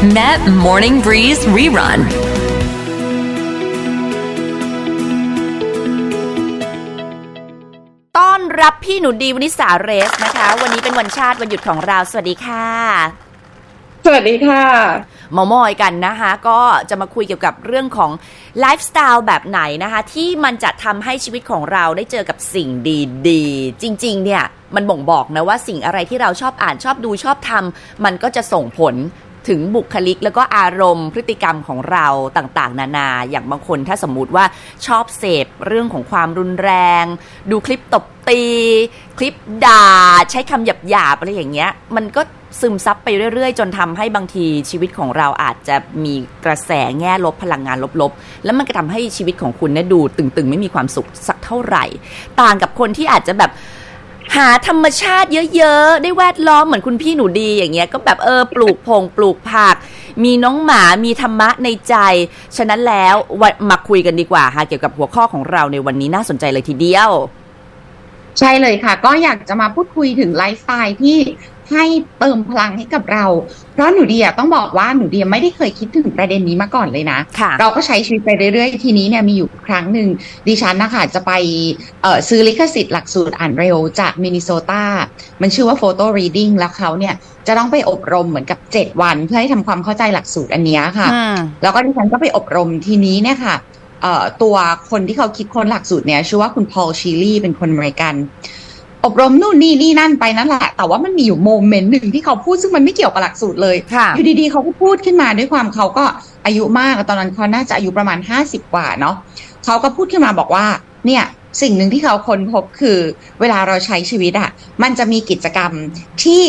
Met Morning Breeze Rerun ต้อนรับพี่หนูดีวนิสาเรสนะคะ วันนี้เป็นวันชาติวันหยุดของเรา สวัสดีค่ะ สวัสดีค่ะเมามอยกันนะคะ ก็จะมาคุยเกี่ยวกับเรื่องของไลฟ์สไตล์แบบไหนนะคะ ที่มันจะทำให้ชีวิตของเราได้เจอกับสิ่งดีๆ จริง ๆ เนี่ย มันบ่งบอกนะว่าสิ่งอะไรที่เราชอบอ่านชอบดูชอบทำมันก็จะส่งผล ถึงบุคลิกแล้วก็อารมณ์พฤติกรรมของเราต่างๆ นานา อย่างบางคนถ้าสมมุติว่าชอบเสพเรื่องของความรุนแรง ดูคลิปตบตี คลิปด่า ใช้คำหยาบๆอะไรอย่างเงี้ย มันก็ซึมซับไปเรื่อยๆ จนทำให้บางทีชีวิตของเราอาจจะมีกระแสแง่ลบพลังงานลบๆ แล้วมันก็ทำให้ชีวิตของคุณเนี่ยดูตึงๆ ไม่มีความสุขสักเท่าไหร่ ต่างกับคนที่อาจจะแบบ หาธรรมชาติเยอะๆ ได้แวดล้อมเหมือนคุณพี่หนูดีอย่างเงี้ยก็แบบเออปลูกพงปลูกผัก มีน้องหมามีธรรมะในใจ ฉะนั้นแล้วมาคุยกันดีกว่าค่ะเกี่ยวกับหัวข้อของเราในวันนี้น่าสนใจเลยทีเดียว ใช่เลยค่ะ ก็อยากจะมาพูดคุยถึงไลฟ์สไตล์ที่ ให้เติมพลังให้กับเรา เพราะหนูเดียต้องบอกว่าหนูเดียไม่ได้เคยคิดถึงประเด็นนี้มาก่อนเลยนะค่ะเราก็ใช้ชีวิตไปเรื่อยๆ ทีนี้เนี่ยมีอยู่ครั้งหนึ่งดิฉันนะคะจะไปเอ่อซื้อลิขสิทธิ์หลักสูตรอ่านเร็วจากมินนิโซตา มันชื่อว่า Photo Reading แล้วเขาเนี่ยจะต้องไปอบรมเหมือนกับ 7 วัน เพื่อให้ทำความเข้าใจหลักสูตรอันเนี้ยค่ะอืมแล้วก็ดิฉันก็ไปอบรมทีนี้เนี่ยค่ะเอ่อตัวคนที่เขาคิดค้นหลักสูตรเนี่ยชื่อว่าคุณพอลชีลีเป็นคนอเมริกัน อบรมนู่นนี่นี่นั่นไปนั่นแหละแต่ว่ามันมีอยู่โมเมนต์หนึ่งที่เขาพูดซึ่งมันไม่เกี่ยวกับหลักสูตรเลยค่ะอยู่ดีๆเขาก็พูดขึ้นมาด้วยความเขาก็อายุมากตอนนั้นเขาน่าจะอายุประมาณห้าสิบกว่าเนาะเขาก็พูดขึ้นมาบอกว่า เนี่ยสิ่งหนึ่งที่เขาค้นพบคือ เวลาเราใช้ชีวิตอะ่ะมันจะมีกิจกรรมที่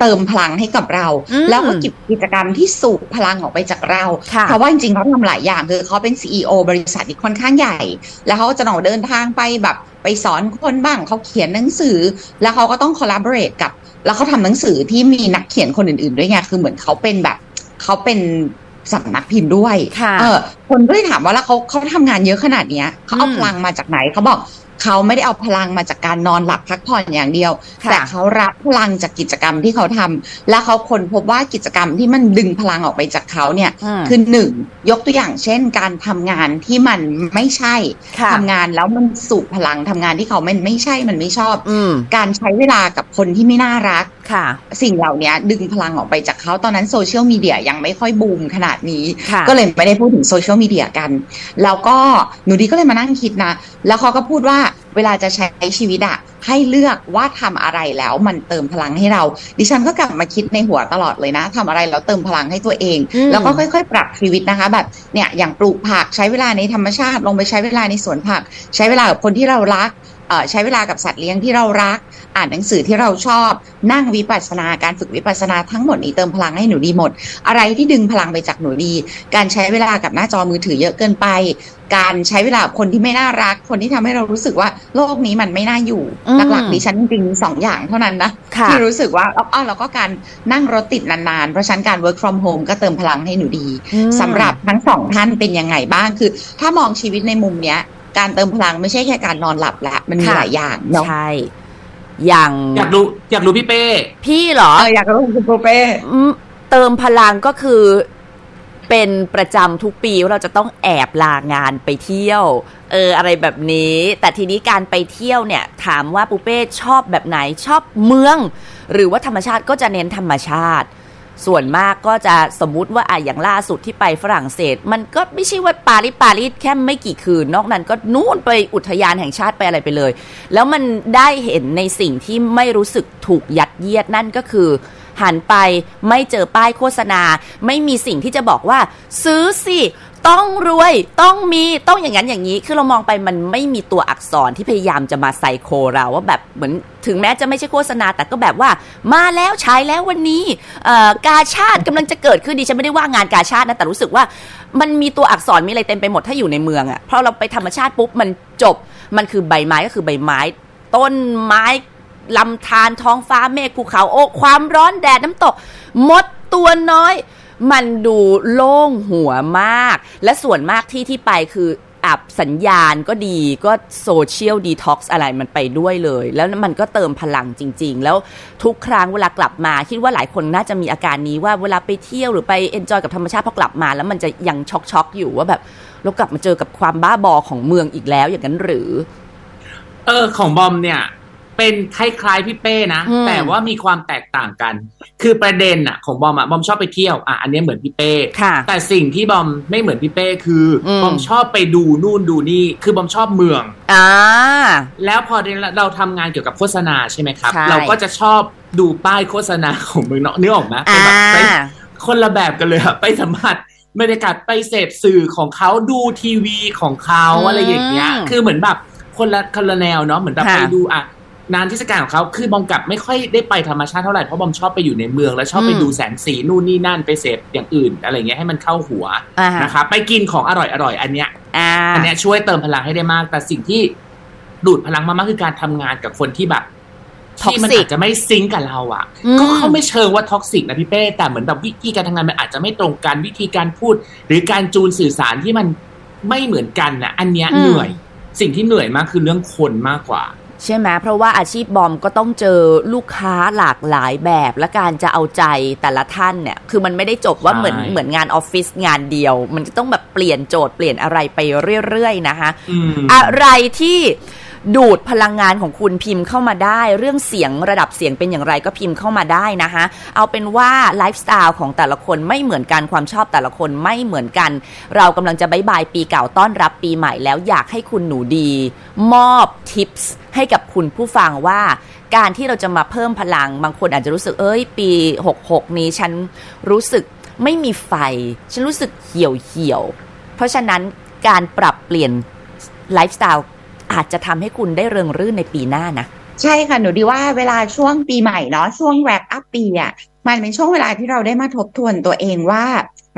เติมพลังให้กับเราอืมแล้วก็กิจกรรมที่สูบพลังออกไปจากเราค่ะเพราะว่าจริงๆเขาทำหลายอย่างคือเขาเป็น CEO บริษัทที่ค่อนข้างใหญ่ แล้วเขาก็จะต้องเดินทางไปแบบไปสอนคนบ้างเขาเขียนหนังสือ แล้วเขาก็ต้อง collaborate กับ แล้วเขาทำหนังสือที่มีนักเขียนคนอื่นๆด้วยไงคือเหมือนเขาเป็นแบบเขาเป็นสำนักพิมพ์ด้วยค่ะเออ คนก็เลยถามว่าแล้วเขาเขาทำงานเยอะขนาดเนี้ยเขาเอาอืมพลังมาจากไหนเขาบอก เขาไม่ได้เอาพลังมาจากการนอนหลับพักผ่อนอย่างเดียวค่ะแต่เขารับพลังจากกิจกรรมที่เขาทำแล้วเขาค้นพบว่ากิจกรรมที่มันดึงพลังออกไปจากเขาเนี่ยอืมคือหนึ่งยกตัวอย่างเช่น การทำงานที่มันไม่ใช่ค่ะทำงานแล้วมันสูบพลังทำงานที่เขาไม่ไม่ใช่มันไม่ชอบอืมการใช้เวลากับคนที่ไม่น่ารักค่ะ สิ่งเหล่านี้ดึงพลังออกไปจากเขาตอนนั้นโซเชียลมีเดียยังไม่ค่อยบูมขนาดนี้ค่ะก็เลยไม่ได้พูดถึงโซเชียลมีเดียกัน แล้วก็หนูดีก็เลยมานั่งคิดนะ แล้วเขาก็พูดว่า เวลาจะใช้ชีวิตอะให้เลือกว่าทำอะไรแล้วมันเติมพลังให้เรา ดิฉันก็กลับมาคิดในหัวตลอดเลยนะทำอะไรแล้วเติมพลังให้ตัวเองอืมแล้วก็ค่อยๆ ปรับชีวิตนะคะ แบบเนี่ยอย่างปลูกผักใช้เวลาในธรรมชาติลงไปใช้เวลาในสวนผัก ใช้เวลากับคนที่เรารักเอ่อ ใช้เวลากับสัตว์เลี้ยงที่เรารัก อ่านหนังสือที่เราชอบ นั่งวิปัสสนาการฝึกวิปัสสนาทั้งหมดนี้เติมพลังให้หนูดีหมด อะไรที่ดึงพลังไปจากหนูดี การใช้เวลากับหน้าจอมือถือเยอะเกินไป การใช้เวลากับคนที่ไม่น่ารัก คนที่ทำให้เรารู้สึกว่าโลกนี้มันไม่น่าอยู่อืมหลักๆดิฉันจริงๆมีสองอย่างเท่านั้นนะค่ะที่รู้สึกว่าอ้อแล้วก็การนั่งรถติดนานๆ เพราะฉะนั้นการ work from home ก็เติมพลังให้หนูดีอืมสำหรับทั้งสองท่านเป็นยังไงบ้างคือ ถ้ามองชีวิตในมุมเนี้ย การเติมพลังไม่ใช่แค่การนอนหลับแหละมันมีค่ะหลายอย่างเนาะใช่ อย่างอยากรู้อยากรู้พี่เป้ พี่เหรอเอออยากรู้คุณปูเป้อืมเติมพลังก็คือ เป็นประจำทุกปีว่าเราจะต้องแอบลางานไปเที่ยว เอออะไรแบบนี้ แต่ทีนี้การไปเที่ยวเนี่ย ถามว่าปูเป้ชอบแบบไหนชอบเมือง หรือว่าธรรมชาติก็จะเน้นธรรมชาติ ส่วนมากก็จะสมมุติว่าอะอย่างล่าสุดที่ไปฝรั่งเศส มันก็ไม่ใช่ว่าปารีสปารีสแค่ไม่กี่คืน นอกนั้นก็นู่นไปอุทยานแห่งชาติไปอะไรไปเลย แล้วมันได้เห็นในสิ่งที่ไม่รู้สึกถูกยัดเยียดนั่นก็คือ หันไปไม่เจอป้ายโฆษณา ไม่มีสิ่งที่จะบอกว่า ซื้อสิ ต้องรวยต้องมีต้องอย่างนั้นอย่างนี้ คือเรามองไปมันไม่มีตัวอักษรที่พยายามจะมาไซโคเราว่าแบบเหมือนถึงแม้จะไม่ใช่โฆษณา แต่ก็แบบว่ามาแล้วใช้แล้ววันนี้กาชาติกำลังจะเกิดขึ้นดิฉันไม่ได้ว่างานกาชาตินะแต่รู้สึกว่ามันมีตัวอักษรมีอะไรเต็มไปหมดถ้าอยู่ในเมืองอะ่ะเพราะเราไปธรรมชาติปุ๊บมันจบมันคือใบไม้ก็คือใบไม้ ต้นไม้ลำธารท้องฟ้าเมฆภูเขาโอ้ความร้อนแดดน้ำตกมดตัวน้อย มันดูโล่งหัวมาก และส่วนมากที่ที่ไปคืออับสัญญาณก็ดีก็ social detox อะไรมันไปด้วยเลย แล้วมันก็เติมพลังจริง ๆ แล้วทุกครั้งเวลากลับมา คิดว่าหลายคนน่าจะมีอาการนี้ว่าเวลาไปเที่ยวหรือไป enjoy กับธรรมชาติพอกลับมา แล้วมันจะยังช็อกช็อกอยู่ว่าแบบเรากลับมาเจอกับความบ้าบอของเมืองอีกแล้วอย่างนั้นหรือ เออของบอมเนี่ย เป็นคล้ายๆพี่เป้นะอืมแต่ว่ามีความแตกต่างกัน คือประเด็นอะของบอมอะบอมชอบไปเที่ยวอะอันนี้เหมือนพี่เป้ค่ะแต่สิ่งที่บอมไม่เหมือนพี่เป้คืออมบอมชอบไปดูนู่นดูนี่ คือบอมชอบเมืองอ่าแล้วพอเราทำงานเกี่ยวกับโฆษณาใช่ไหมครับใช่เราก็จะชอบดูป้ายโฆษณาของเมืองนอกนึกออกไหมเป็นอ่าแบบไปคนละแบบกันเลยอะไปสัมผัสบรรยากาศไปเสพสื่อของเขาดูทีวีของเขาอะไรอย่างเงี้ย คือเหมือนแบบคนละคนละแนวเนาะเหมือนแบบค่ะไปดูอะ งานเทศกาลของเขาคือบอมกลับไม่ค่อยได้ไปธรรมชาติเท่าไหร่เพราะบอมชอบไปอยู่ในเมือง แล้วชอบไปอืมดูแสงสีนู่นนี่นั่นไปเสพอย่างอื่น อะไรเงี้ยให้มันเข้าหัวอ่าฮะนะครับไปกินของอร่อยอร่อยๆอันเนี้ยอ่าอันเนี้ยช่วยเติมพลังให้ได้มาก แต่สิ่งที่ดูดพลังมากๆคือการทำงานกับคนที่แบบที่มัน Toxic อาจจะไม่ซิงก์กับเราอะอืมก็เขาไม่เชิงว่า toxic นะพี่เป้แต่เหมือนแบบวิธีการทำงานมันอาจจะไม่ตรงกันวิธีการพูด หรือการจูนสื่อสารที่มันไม่เหมือนกันนะอันเนี้ยอืมเหนื่อย สิ่งที่เหนื่อยมากคือเรื่องคนมากกว่า ใช่ไหมเพราะว่าอาชีพบอมก็ต้องเจอลูกค้าหลากหลายแบบ และการจะเอาใจแต่ละท่านเนี่ยคือมันไม่ได้จบว่าใช่เหมือนเหมือนงานออฟฟิศงานเดียว มันจะต้องแบบเปลี่ยนโจทย์เปลี่ยนอะไรไปเรื่อยๆนะคะอืมอะไรที่ ดูดพลังงานของคุณพิมพ์เข้ามาได้ เรื่องเสียงระดับเสียงเป็นอย่างไรก็พิมพ์เข้ามาได้นะคะเอาเป็นว่าไลฟ์สไตล์ของแต่ละคนไม่เหมือนกันความชอบแต่ละคนไม่เหมือนกัน เรากำลังจะบายบายปีเก่าต้อนรับปีใหม่แล้วอยากให้คุณหนูดี มอบทิปส์ให้กับคุณผู้ฟังว่าการที่เราจะมาเพิ่มพลังบางคนอาจจะรู้สึกเอ้ย ปี 66 นี้ฉันรู้สึกไม่มีไฟ ฉันรู้สึกเหี่ยวเหี่ยว เพราะฉะนั้นการปรับเปลี่ยนไลฟ์สไตล์ อาจจะทำให้คุณได้เริงรื่นในปีหน้านะใช่ค่ะ หนูดีว่าเวลาช่วงปีใหม่เนาะช่วง wrap up ปีอะมันเป็นช่วงเวลาที่เราได้มาทบทวนตัวเองว่า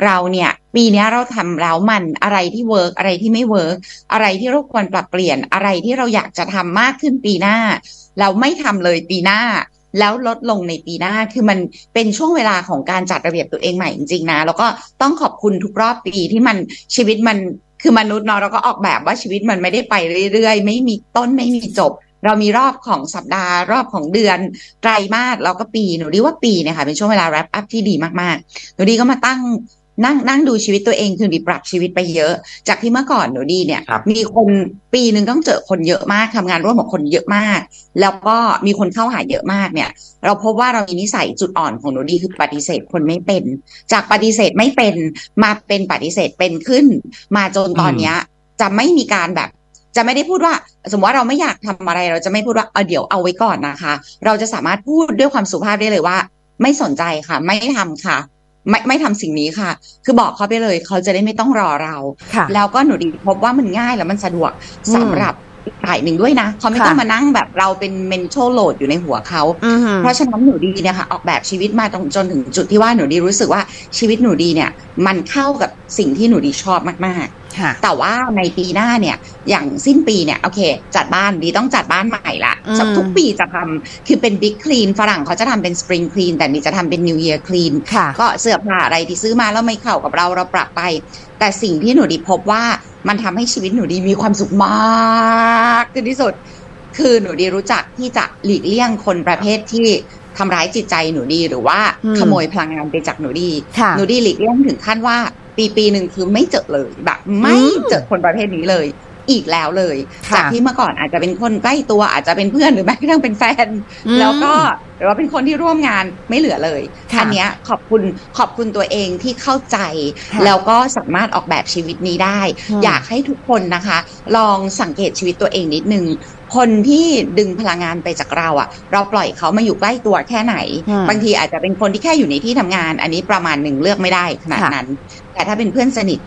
เราเนี่ยปีเนี้ยเราทำแล้วมันอะไรที่ work อะไรที่ไม่ work อะไรที่เราควรปรับเปลี่ยนอะไรที่เราอยากจะทำมากขึ้นปีหน้า เราไม่ทำเลยปีหน้า แล้วลดลงในปีหน้าคือมันเป็นช่วงเวลาของการจัดระเบียบตัวเองใหม่จริงๆนะ แล้วก็ต้องขอบคุณทุกรอบปีที่มันชีวิตมัน คือมนุษย์เนาะเราก็ออกแบบว่าชีวิตมันไม่ได้ไปเรื่อยๆ ไม่มีต้นไม่มีจบ เรามีรอบของสัปดาห์ รอบของเดือนไตรมาสแล้วก็ปีหนูดีว่าปีเนี่ยค่ะเป็นช่วงเวลาแรปอัพที่ดีมากๆหนูดีก็มาตั้ง นั่งนั่งดูชีวิตตัวเองคือหนูดีปรับชีวิตไปเยอะ จากที่เมื่อก่อนหนูดีเนี่ยครับมีคนปีหนึ่งต้องเจอคนเยอะมากทำงานร่วมกับคนเยอะมาก แล้วก็มีคนเข้าหาเยอะมากเนี่ย เราพบว่าเรามีนิสัยจุดอ่อนของหนูดีคือปฏิเสธคนไม่เป็น จากปฏิเสธไม่เป็นมาเป็นปฏิเสธเป็นขึ้น มาจนตอนเนี้ย จะไม่มีการแบบจะไม่ได้พูดว่า สมมติว่าเราไม่อยากทำอะไรเราจะไม่พูดว่าเอาเดี๋ยวเอาไว้ก่อนนะคะ เราจะสามารถพูดด้วยความสุภาพได้เลยว่า ไม่สนใจค่ะ ไม่ทำค่ะ ไม่ไม่ทำสิ่งนี้ค่ะ คือบอกเขาไปเลยเขาจะได้ไม่ต้องรอเราค่ะแล้วก็หนูดีพบว่ามันง่ายแล้วมันสะดวกอืมสำหรับอีกฝ่ายหนึ่งด้วยนะเขาไม่ค่ะต้องมานั่งแบบเราเป็น mental load อยู่ในหัวเขาอือหือเพราะฉะนั้นหนูดีเนี่ยค่ะออกแบบชีวิตมาตรงจนถึงจุดที่ว่าหนูดีรู้สึกว่าชีวิตหนูดีเนี่ย มันเข้ากับสิ่งที่หนูดีชอบมากค่ะๆ แต่ว่าในปีหน้าเนี่ย อย่างสิ้นปีเนี่ยโอเค จัดบ้านดีต้องจัดบ้านใหม่ละอืมทุกปีจะทำคือเป็น big clean ฝรั่งเขาจะทำเป็น spring clean แต่นี่จะทำเป็น new year clean ค่ะก็เสื้อผ้าอะไรที่ซื้อมาแล้วไม่เข้ากับเราเราปรับไป แต่สิ่งที่หนูดีพบว่ามันทำให้ชีวิตหนูดีมีความสุขมากขึ้นที่สุด คือหนูดีรู้จักที่จะหลีกเลี่ยงคนประเภทที่ทำร้ายจิตใจหนูดีหรือว่าอืมขโมยพลังงานไปจากหนูดีค่ะหนูดีหลีกเลี่ยงถึงขั้นว่า ปีปีหนึ่งคือไม่เจอเลยแบบไม่อืมเจอคนประเภทนี้เลย อีกแล้วเลยค่ะจากที่เมื่อก่อนอาจจะเป็นคนใกล้ตัวอาจจะเป็นเพื่อนหรือแม้กระทั่งเป็นแฟนอืมแล้วก็หรือว่าเป็นคนที่ร่วมงานไม่เหลือเลยค่ะอันเนี้ยขอบคุณขอบคุณตัวเองที่เข้าใจค่ะแล้วก็สามารถออกแบบชีวิตนี้ได้อืมอยากให้ทุกคนนะคะ ลองสังเกตชีวิตตัวเองนิดนึงคนที่ดึงพลังงานไปจากเราอะ่ะ เราปล่อยเขามาอยู่ใกล้ตัวแค่ไหนอืมบางทีอาจจะเป็นคนที่แค่อยู่ในที่ทำงาน อันนี้ประมาณหนึ่งเลือกไม่ได้ขนาดค่ะนั้น แต่ถ้าเป็นเพื่อนสนิท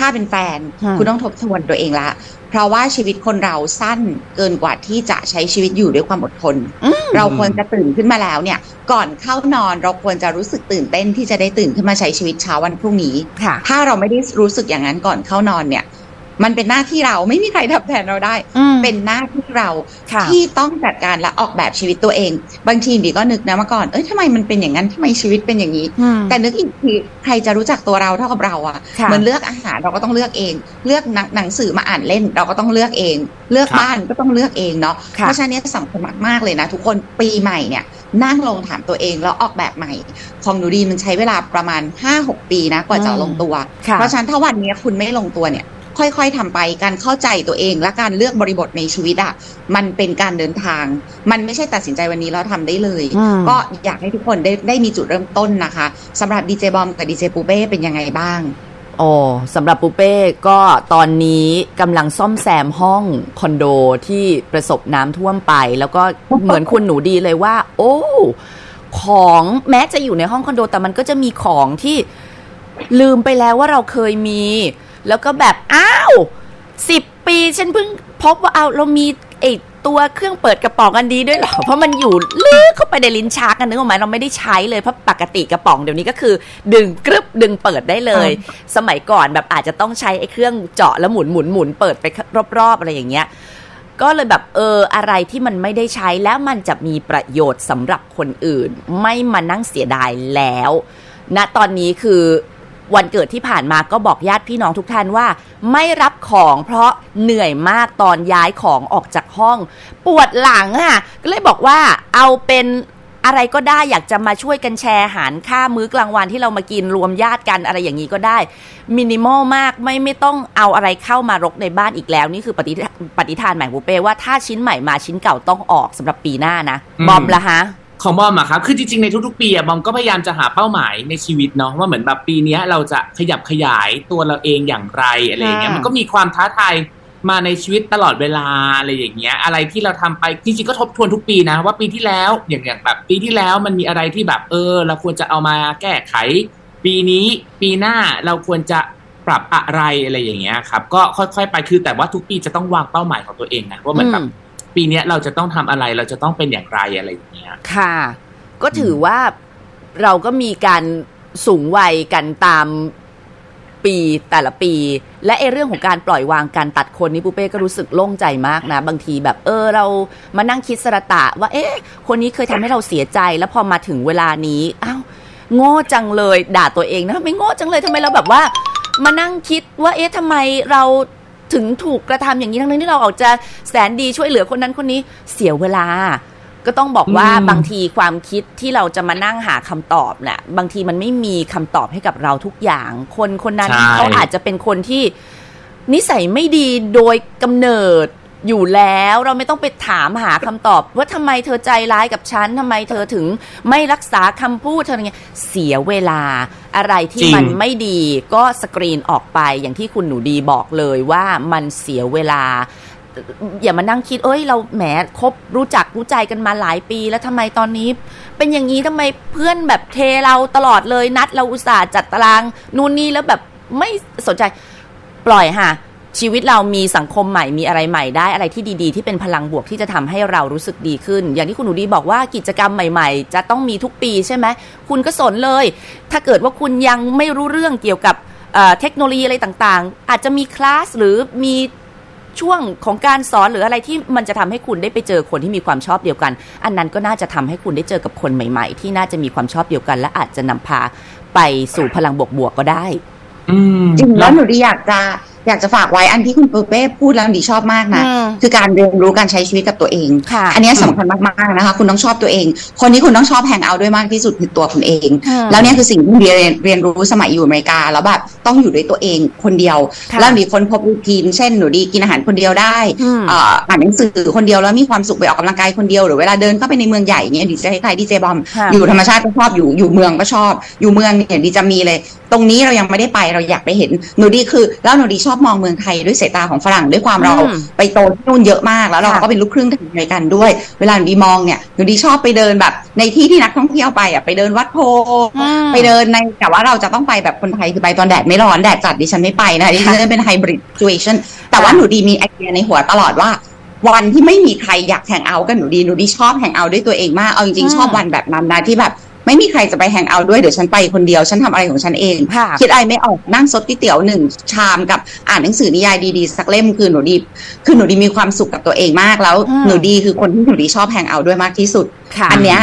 ถ้าเป็นแฟนอืมคุณต้องทบทวนตัวเองละ เพราะว่าชีวิตคนเราสั้นเกินกว่าที่จะใช้ชีวิตอยู่ด้วยความอดทน เราควรจะตื่นขึ้นมาแล้วเนี่ย ก่อนเข้านอนเราควรจะรู้สึกตื่นเต้นที่จะได้ตื่นขึ้นมาใช้ชีวิตเช้าวันพรุ่งนี้ค่ะถ้าเราไม่ได้รู้สึกอย่างนั้นก่อนเข้านอนเนี่ย มันเป็นหน้าที่เราไม่มีใครทำแทนเราได้อืมเป็นหน้าที่เราค่ะที่ต้องจัดการและออกแบบชีวิตตัวเอง บางทีดีก็นึกนะเมื่อก่อนเอ้ยทำไมมันเป็นอย่างนั้นทำไมชีวิตเป็นอย่างนี้อืมแต่นึกอีกทีใครจะรู้จักตัวเราเท่ากับเราอะค่ะเหมือนเลือกอาหารเราก็ต้องเลือกเอง เลือกหนังหนังสือมาอ่านเล่นเราก็ต้องเลือกเอง เลือกครับบ้านก็ต้องเลือกเองเนาะค่ะเพราะฉะนั้นเนี่ยสำคัญมากๆเลยนะ ทุกคนปีใหม่เนี่ยนั่งลงถามตัวเองแล้วออกแบบใหม่ ของหนูดีมันใช้เวลาประมาณ 5-6 ปีนะกว่าจะอืมลงตัวค่ะเพราะฉะนั้นถ้าวันนี้คุณไม่ลงตัวเนี่ย ค่อยๆทำไปการเข้าใจตัวเองและการเลือกบริบทในชีวิตอะมันเป็นการเดินทาง มันไม่ใช่ตัดสินใจวันนี้แล้วทำได้เลยอืมก็อยากให้ทุกคนได้ได้มีจุดเริ่มต้นนะคะสำหรับดีเจบอมกับดีเจปูเป้เป็นยังไงบ้างโอ้สำหรับปูเป้ก็ตอนนี้กำลังซ่อมแซมห้องคอนโดที่ประสบน้ำท่วมไป แล้วก็เหมือนคุณหนูดีเลยว่า โอ้ของแม้จะอยู่ในห้องคอนโดแต่มันก็จะมีของที่ลืมไปแล้วว่าเราเคยมี แล้วก็แบบอ้าวสิบปีฉันเพิ่งพบว่าเอาเรามีไอตัวเครื่องเปิดกระป๋องอันดีด้วยเหรอ เพราะมันอยู่ลึกเข้าไปในลิ้นชักกันนึกออกไหมเราไม่ได้ใช้เลยเพราะปกติกระป๋องเดี๋ยวนี้ก็คือ ดึงกรึบดึงเปิดได้เลย สมัยก่อนแบบอาจจะต้องใช้ไอ้เครื่องเจาะแล้วหมุนหมุนหมุนเปิดไปรอบๆอะไรอย่างเงี้ยก็เลยแบบเอออะไรที่มันไม่ได้ใช้แล้วมันจะมีประโยชน์สำหรับคนอื่น ไม่มานั่งเสียดายแล้วณตอนนี้คือ วันเกิดที่ผ่านมาก็บอกญาติพี่น้องทุกท่านว่า ไม่รับของเพราะเหนื่อยมากตอนย้ายของออกจากห้อง ปวดหลังอะก็เลยบอกว่าเอาเป็นอะไรก็ได้อยากจะมาช่วยกันแชร์อาหารค่ามื้อกลางวันที่เรามากินรวมญาติกันอะไรอย่างนี้ก็ได้ มินิมอลมากไม่ไม่ต้องเอาอะไรเข้ามารกในบ้านอีกแล้ว นี่คือปฏิปฏิทานใหม่บุเป้ว่าถ้าชิ้นใหม่มาชิ้นเก่าต้องออกสำหรับปีหน้านะอืมบอมละฮะ ของบอมอะครับคือจริงๆในทุกๆปีอะบอมก็พยายามจะหาเป้าหมายในชีวิตเนาะว่าเหมือนแบบปีเนี้ยเราจะขยับขยายตัวเราเองอย่างไรอะไรอย่างเงี้ยค่ะมันก็มีความท้าทายมาในชีวิตตลอดเวลาอะไรอย่างเงี้ย อะไรที่เราทำไปจริงๆก็ทบทวนทุกปีนะ ว่าปีที่แล้วอย่างอย่างแบบปีที่แล้วมันมีอะไรที่แบบเออ เราควรจะเอามาแก้ไข ปีนี้ปีหน้าเราควรจะปรับอะไรอะไรอย่างเงี้ยครับ ก็ค่อยๆไปคือแต่ว่าทุกปีจะต้องวางเป้าหมายของตัวเองนะว่าเหมือนแบบอืม ปีเนี้ยเราจะต้องทำอะไรเราจะต้องเป็นอย่างไรอะไรอย่างเงี้ยค่ะ ก็ถือว่าเราก็มีการสูงวัยกันตามปีแต่ละปี และไอเรื่องของการปล่อยวางการตัดคนนี่ปูเป้ก็รู้สึกโล่งใจมากนะ บางทีแบบเออเรามานั่งคิดสระตะ ว่าเอ๊ะ คนนี้เคยทำให้เราเสียใจ แล้วพอมาถึงเวลานี้อ้าวโง่จังเลย ด่าตัวเองนะไม่โง่จังเลยทำไมเราแบบว่า มานั่งคิดว่าเอ๊ะทำไมเรา ถึงถูกกระทำอย่างนี้ทั้งๆที่เราออกจะแสนดีช่วยเหลือคนนั้นคนนี้เสียเวลา ก็ต้องบอกว่าอืมบางทีความคิดที่เราจะมานั่งหาคำตอบเนี่ยบางทีมันไม่มีคำตอบให้กับเราทุกอย่าง คนคนนั้นใช่เขาอาจจะเป็นคนที่นิสัยไม่ดีโดยกำเนิด อยู่แล้วเราไม่ต้องไปถามหาคำตอบ ว่าทำไมเธอใจร้ายกับฉันทำไมเธอถึงไม่รักษาคำพูดเธออะไรเงี้ยเสียเวลาอะไรที่จริงมันไม่ดีก็สกรีนออกไปอย่างที่คุณหนูดีบอกเลยว่ามันเสียเวลา อย่ามานั่งคิด เอ้ย เราแหมคบรู้จักรู้ใจกันมาหลายปี แล้วทำไมตอนนี้ เป็นอย่างนี้ทำไมเพื่อนแบบเทเราตลอดเลยนัดเราอุตส่าห์จัดตาราง นู่นนี่แล้วแบบไม่สนใจปล่อยค่ะ ชีวิตเรามีสังคมใหม่มีอะไรใหม่ได้อะไรที่ดีๆ ที่เป็นพลังบวกที่จะทำให้เรารู้สึกดีขึ้น อย่างที่คุณหนูดีบอกว่ากิจกรรมใหม่ๆ จะต้องมีทุกปีใช่ไหมคุณก็สนเลย ถ้าเกิดว่าคุณยังไม่รู้เรื่องเกี่ยวกับเอ่อเทคโนโลยีอะไรต่างๆ อาจจะมีคลาสหรือมีช่วงของการสอนหรืออะไรที่มันจะทำให้คุณได้ไปเจอคนที่มีความชอบเดียวกัน อันนั้นก็น่าจะทำให้คุณได้เจอกับคนใหม่ ๆ ที่น่าจะมีความชอบเดียวกัน และอาจจะนำพาไปสู่พลังบวกๆก็ได้อืมจริงแล้วหนูดีอยากจะ อยากจะฝากไว้อันที่คุณปูเป้พูดแล้วหนูดีชอบมากนะอืมคือการเรียนรู้การใช้ชีวิตกับตัวเองค่ะอันเนี้ยสำคัญมากๆนะคะ คุณต้องชอบตัวเอง คนที่คุณต้องชอบแฮงเอาท์ด้วยมากที่สุดคือตัวคุณเองอืมแล้วเนี่ยคือสิ่งที่เรียนเรียนรู้สมัยอยู่อเมริกา แล้วแบบต้องอยู่ด้วยตัวเองคนเดียวค่ะแล้วหนูดีค้นพบรูทีนเช่นหนูดีกินอาหารคนเดียวได้อืมเอ่ออ่านหนังสือคนเดียวแล้วมีความสุขไปออกกำลังกายคนเดียวหรือเวลาเดินเข้าไปในเมืองใหญ่เงี้ยดีจะคล้ายๆดีเจบอมค่ะอยู่ธรรมชาติก็ชอบอยู่อยู่เมืองก็ชอบ อยู่เมืองเนี่ยดีจะมีเลย ตรงนี้เรายังไม่ได้ไปเราอยากไปเห็นหนูดีคือ แล้วหนูดีชอบมองเมืองไทยด้วยสายตาของฝรั่งด้วยความเราอืมไปโตที่นู่นเยอะมากแล้วเราค่ะก็เป็นลูกครึ่งไทยอเมริกันด้วย เวลาหนูดีมองเนี่ยหนูดีชอบไปเดินแบบ ในที่ที่นักท่องเที่ยวไปอะไปเดินวัดโพอืมไปเดินในแต่ว่าเราจะต้องไปแบบคนไทยคือไปตอนแดดไม่ร้อนแดดจัดดิฉันไม่ไปนะดิฉันจะเป็นไฮบริด i ิ a t i o n แต่ว่าหนูดีมีไอเดียในหัวตลอดว่าวันที่ไม่มีใครอยากแฮงเอาท์กับหนูดีหนูดีชอบแฮงเอาท์ด้วยตัวเองมากเอาจริงอืมๆชอบวันแบบนั้นนะที่แบบ ไม่มีใครจะไปแฮงเอาท์ด้วยเดี๋ยวฉันไปคนเดียว ฉันทำอะไรของฉันเองค่ะคิดอะไรไม่ออกนั่งซดก๋วยเตี๋ยวหนึ่งชามกับอ่านหนังสือนิยายดีๆสักเล่มคือหนูดี คือหนูดีมีความสุขกับตัวเองมากแล้วอืมหนูดีคือคนที่หนูดีชอบแฮงเอาท์ด้วยมากที่สุดค่ะอันเนี้ย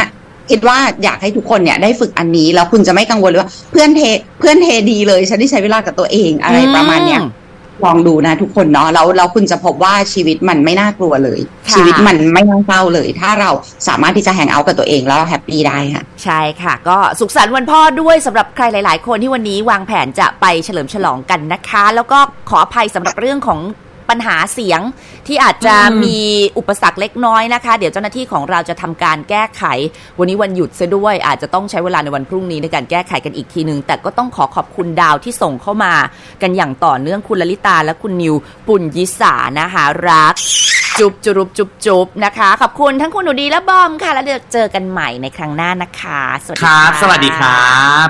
คิดว่าอยากให้ทุกคนเนี่ยได้ฝึกอันนี้แล้วคุณจะไม่กังวลเลยว่าเพื่อนเทเพื่อนเทดีเลยฉันได้ใช้เวลากับตัวเองอะไรประมาณเนี้ยอืม ลองดูนะทุกคนเนาะแล้วแล้วคุณจะพบว่าชีวิตมันไม่น่ากลัวเลย ค่ะ ชีวิตมันไม่น่าเศร้าเลย ถ้าเราสามารถที่จะแฮงเอาท์กับตัวเองแล้วแฮปปี้ได้ค่ะ ใช่ค่ะ ก็สุขสันต์วันพ่อด้วยสำหรับใครหลาย ๆ คนที่วันนี้วางแผนจะไปเฉลิมฉลองกันนะคะ แล้วก็ขออภัยสำหรับเรื่องของ ปัญหาเสียงที่อาจจะอืมมีอุปสรรคเล็กน้อยนะคะ เดี๋ยวเจ้าหน้าที่ของเราจะทำการแก้ไข วันนี้วันหยุดซะด้วย อาจจะต้องใช้เวลาในวันพรุ่งนี้ในการแก้ไขกันอีกทีนึงแต่ก็ต้องขอขอบคุณดาวที่ส่งเข้ามา กันอย่างต่อเนื่องคุณลลิตาและคุณนิวปุญยิสานะคะรัก จุบจุรุบจุบจุบนะคะ ขอบคุณทั้งคุณหนูดีและบอมค่ะ แล้วเดี๋ยวเจอกันใหม่ในครั้งหน้านะคะ สวัสดีครับค่ะสวัสดีครับ